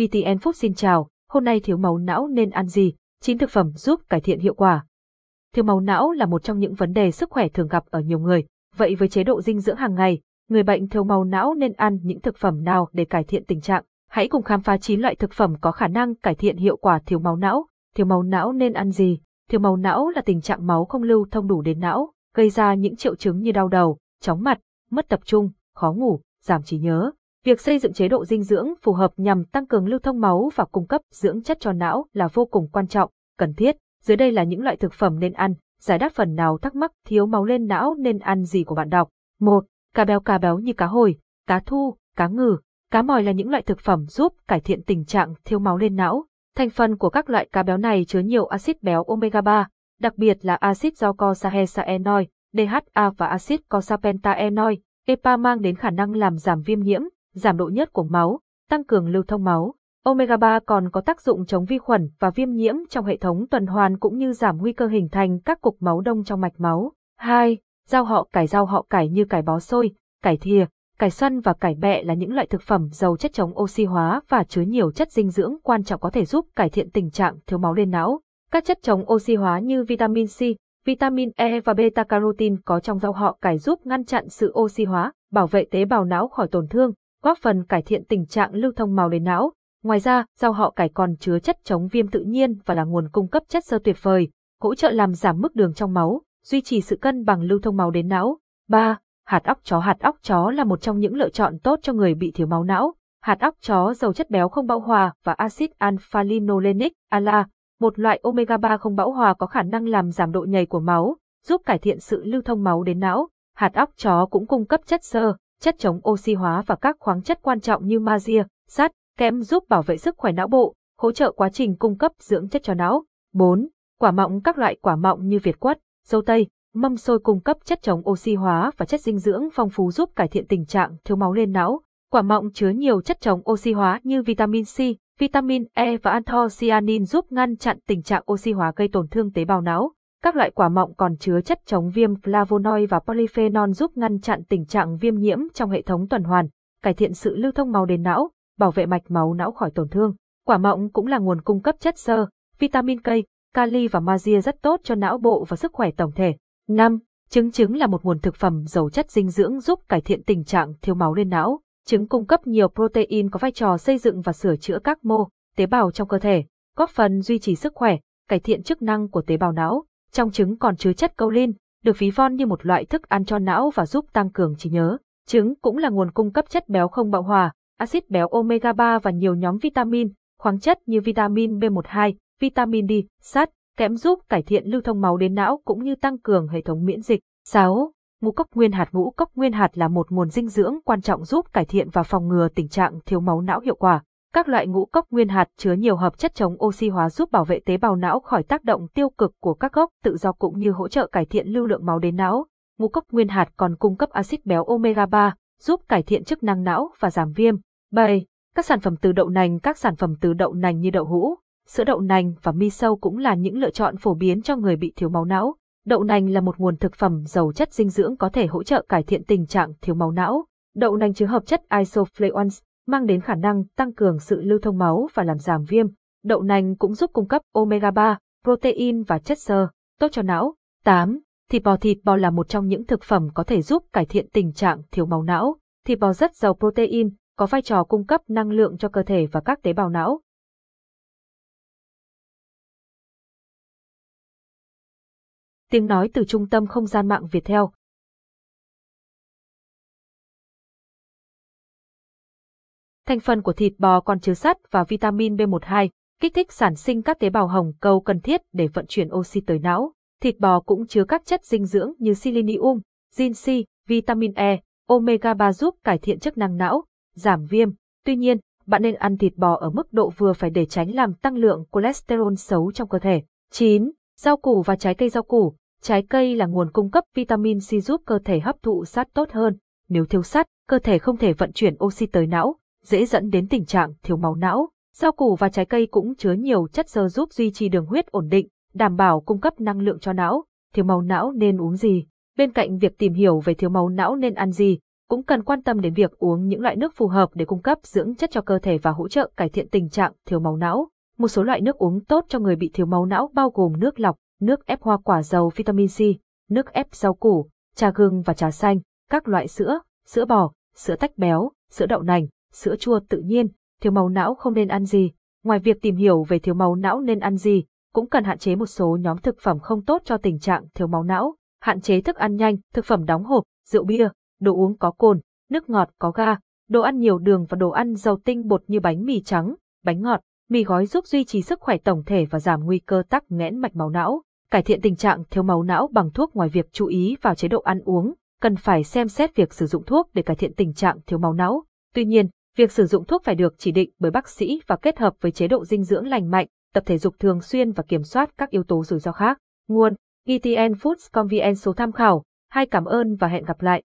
ETN Food xin chào, hôm nay thiếu máu não nên ăn gì? 9 thực phẩm giúp cải thiện hiệu quả. Thiếu máu não là một trong những vấn đề sức khỏe thường gặp ở nhiều người. Vậy với chế độ dinh dưỡng hàng ngày, người bệnh thiếu máu não nên ăn những thực phẩm nào để cải thiện tình trạng? Hãy cùng khám phá 9 loại thực phẩm có khả năng cải thiện hiệu quả thiếu máu não. Thiếu máu não nên ăn gì? Thiếu máu não là tình trạng máu không lưu thông đủ đến não, gây ra những triệu chứng như đau đầu, chóng mặt, mất tập trung, khó ngủ, giảm trí nhớ. Việc xây dựng chế độ dinh dưỡng phù hợp nhằm tăng cường lưu thông máu và cung cấp dưỡng chất cho não là vô cùng quan trọng, cần thiết. Dưới đây là những loại thực phẩm nên ăn, giải đáp phần nào thắc mắc thiếu máu lên não nên ăn gì của bạn đọc. 1. Cá béo cá béo như cá hồi, cá thu, cá ngừ, cá mòi là những loại thực phẩm giúp cải thiện tình trạng thiếu máu lên não. Thành phần của các loại cá béo này chứa nhiều axit béo omega 3, đặc biệt là axit do cosahesaenoid, DHA và axit cosapentaenoid. EPA mang đến khả năng làm giảm viêm nhiễm, giảm độ nhớt của máu, tăng cường lưu thông máu. Omega 3 còn có tác dụng chống vi khuẩn và viêm nhiễm trong hệ thống tuần hoàn cũng như giảm nguy cơ hình thành các cục máu đông trong mạch máu. 2. Rau họ cải rau họ cải như cải bó xôi, cải thìa, cải xoăn và cải bẹ là những loại thực phẩm giàu chất chống oxy hóa và chứa nhiều chất dinh dưỡng quan trọng có thể giúp cải thiện tình trạng thiếu máu lên não. Các chất chống oxy hóa như vitamin C, vitamin E và beta carotene có trong rau họ cải giúp ngăn chặn sự oxy hóa, bảo vệ tế bào não khỏi tổn thương, góp phần cải thiện tình trạng lưu thông máu đến não. Ngoài ra, rau họ cải còn chứa chất chống viêm tự nhiên và là nguồn cung cấp chất xơ tuyệt vời, hỗ trợ làm giảm mức đường trong máu, duy trì sự cân bằng lưu thông máu đến não. 3. Hạt óc chó Hạt óc chó là một trong những lựa chọn tốt cho người bị thiếu máu não. Hạt óc chó giàu chất béo không bão hòa và axit alpha-linolenic, ALA, một loại omega 3 không bão hòa có khả năng làm giảm độ nhầy của máu, giúp cải thiện sự lưu thông máu đến não. Hạt óc chó cũng cung cấp chất xơ, chất chống oxy hóa và các khoáng chất quan trọng như magie, sắt, kẽm giúp bảo vệ sức khỏe não bộ, hỗ trợ quá trình cung cấp dưỡng chất cho não. 4. Quả mọng Các loại quả mọng như việt quất, dâu tây, mâm xôi cung cấp chất chống oxy hóa và chất dinh dưỡng phong phú giúp cải thiện tình trạng thiếu máu lên não. Quả mọng chứa nhiều chất chống oxy hóa như vitamin C, vitamin E và anthocyanin giúp ngăn chặn tình trạng oxy hóa gây tổn thương tế bào não. Các loại quả mọng còn chứa chất chống viêm flavonoid và polyphenol giúp ngăn chặn tình trạng viêm nhiễm trong hệ thống tuần hoàn, cải thiện sự lưu thông máu đến não, bảo vệ mạch máu não khỏi tổn thương. Quả mọng cũng là nguồn cung cấp chất xơ, vitamin K, kali và magie rất tốt cho não bộ và sức khỏe tổng thể. 5. Trứng trứng là một nguồn thực phẩm giàu chất dinh dưỡng giúp cải thiện tình trạng thiếu máu lên não. Trứng cung cấp nhiều protein có vai trò xây dựng và sửa chữa các mô, tế bào trong cơ thể, góp phần duy trì sức khỏe, cải thiện chức năng của tế bào não. Trong trứng còn chứa chất choline, được ví von như một loại thức ăn cho não và giúp tăng cường trí nhớ. Trứng cũng là nguồn cung cấp chất béo không bão hòa, axit béo omega 3 và nhiều nhóm vitamin, khoáng chất như vitamin B12, vitamin D, sắt, kẽm giúp cải thiện lưu thông máu đến não cũng như tăng cường hệ thống miễn dịch. 6. Ngũ cốc nguyên hạt Ngũ cốc nguyên hạt là một nguồn dinh dưỡng quan trọng giúp cải thiện và phòng ngừa tình trạng thiếu máu não hiệu quả. Các loại ngũ cốc nguyên hạt chứa nhiều hợp chất chống oxy hóa giúp bảo vệ tế bào não khỏi tác động tiêu cực của các gốc tự do cũng như hỗ trợ cải thiện lưu lượng máu đến não. Ngũ cốc nguyên hạt còn cung cấp axit béo omega 3, giúp cải thiện chức năng não và giảm viêm. 7. Các sản phẩm từ đậu nành Các sản phẩm từ đậu nành như đậu hũ, sữa đậu nành và miso cũng là những lựa chọn phổ biến cho người bị thiếu máu não. Đậu nành là một nguồn thực phẩm giàu chất dinh dưỡng có thể hỗ trợ cải thiện tình trạng thiếu máu não. Đậu nành chứa hợp chất isoflavones, mang đến khả năng tăng cường sự lưu thông máu và làm giảm viêm. Đậu nành cũng giúp cung cấp omega 3, protein và chất xơ, tốt cho não. 8. Thịt bò Thịt bò là một trong những thực phẩm có thể giúp cải thiện tình trạng thiếu máu não. Thịt bò rất giàu protein, có vai trò cung cấp năng lượng cho cơ thể và các tế bào não. Tiếng nói từ Trung tâm Không gian mạng Việt Theo Thành phần của thịt bò còn chứa sắt và vitamin B12, kích thích sản sinh các tế bào hồng cầu cần thiết để vận chuyển oxy tới não. Thịt bò cũng chứa các chất dinh dưỡng như selenium, zinc, vitamin E, omega 3 giúp cải thiện chức năng não, giảm viêm. Tuy nhiên, bạn nên ăn thịt bò ở mức độ vừa phải để tránh làm tăng lượng cholesterol xấu trong cơ thể. 9. Rau củ và trái cây rau củ. Trái cây là nguồn cung cấp vitamin C giúp cơ thể hấp thụ sắt tốt hơn. Nếu thiếu sắt, cơ thể không thể vận chuyển oxy tới não, dễ dẫn đến tình trạng thiếu máu não. Rau củ và trái cây cũng chứa nhiều chất xơ giúp duy trì đường huyết ổn định, đảm bảo cung cấp năng lượng cho não. Thiếu máu não nên uống gì? Bên cạnh việc tìm hiểu về thiếu máu não nên ăn gì, cũng cần quan tâm đến việc uống những loại nước phù hợp để cung cấp dưỡng chất cho cơ thể và hỗ trợ cải thiện tình trạng thiếu máu não. Một số loại nước uống tốt cho người bị thiếu máu não bao gồm nước lọc, nước ép hoa quả giàu vitamin C, nước ép rau củ, trà gừng và trà xanh, các loại sữa, sữa bò, sữa tách béo, sữa đậu nành, sữa chua tự nhiên, thiếu máu não không nên ăn gì. Ngoài việc tìm hiểu về thiếu máu não nên ăn gì, cũng cần hạn chế một số nhóm thực phẩm không tốt cho tình trạng thiếu máu não, hạn chế thức ăn nhanh, thực phẩm đóng hộp, rượu bia, đồ uống có cồn, nước ngọt có ga, đồ ăn nhiều đường và đồ ăn giàu tinh bột như bánh mì trắng, bánh ngọt, mì gói giúp duy trì sức khỏe tổng thể và giảm nguy cơ tắc nghẽn mạch máu não. Cải thiện tình trạng thiếu máu não bằng thuốc ngoài việc chú ý vào chế độ ăn uống, cần phải xem xét việc sử dụng thuốc để cải thiện tình trạng thiếu máu não. Tuy nhiên, việc sử dụng thuốc phải được chỉ định bởi bác sĩ và kết hợp với chế độ dinh dưỡng lành mạnh, tập thể dục thường xuyên và kiểm soát các yếu tố rủi ro khác. Nguồn: ETN Foods.vn số tham khảo. Hai cảm ơn và hẹn gặp lại.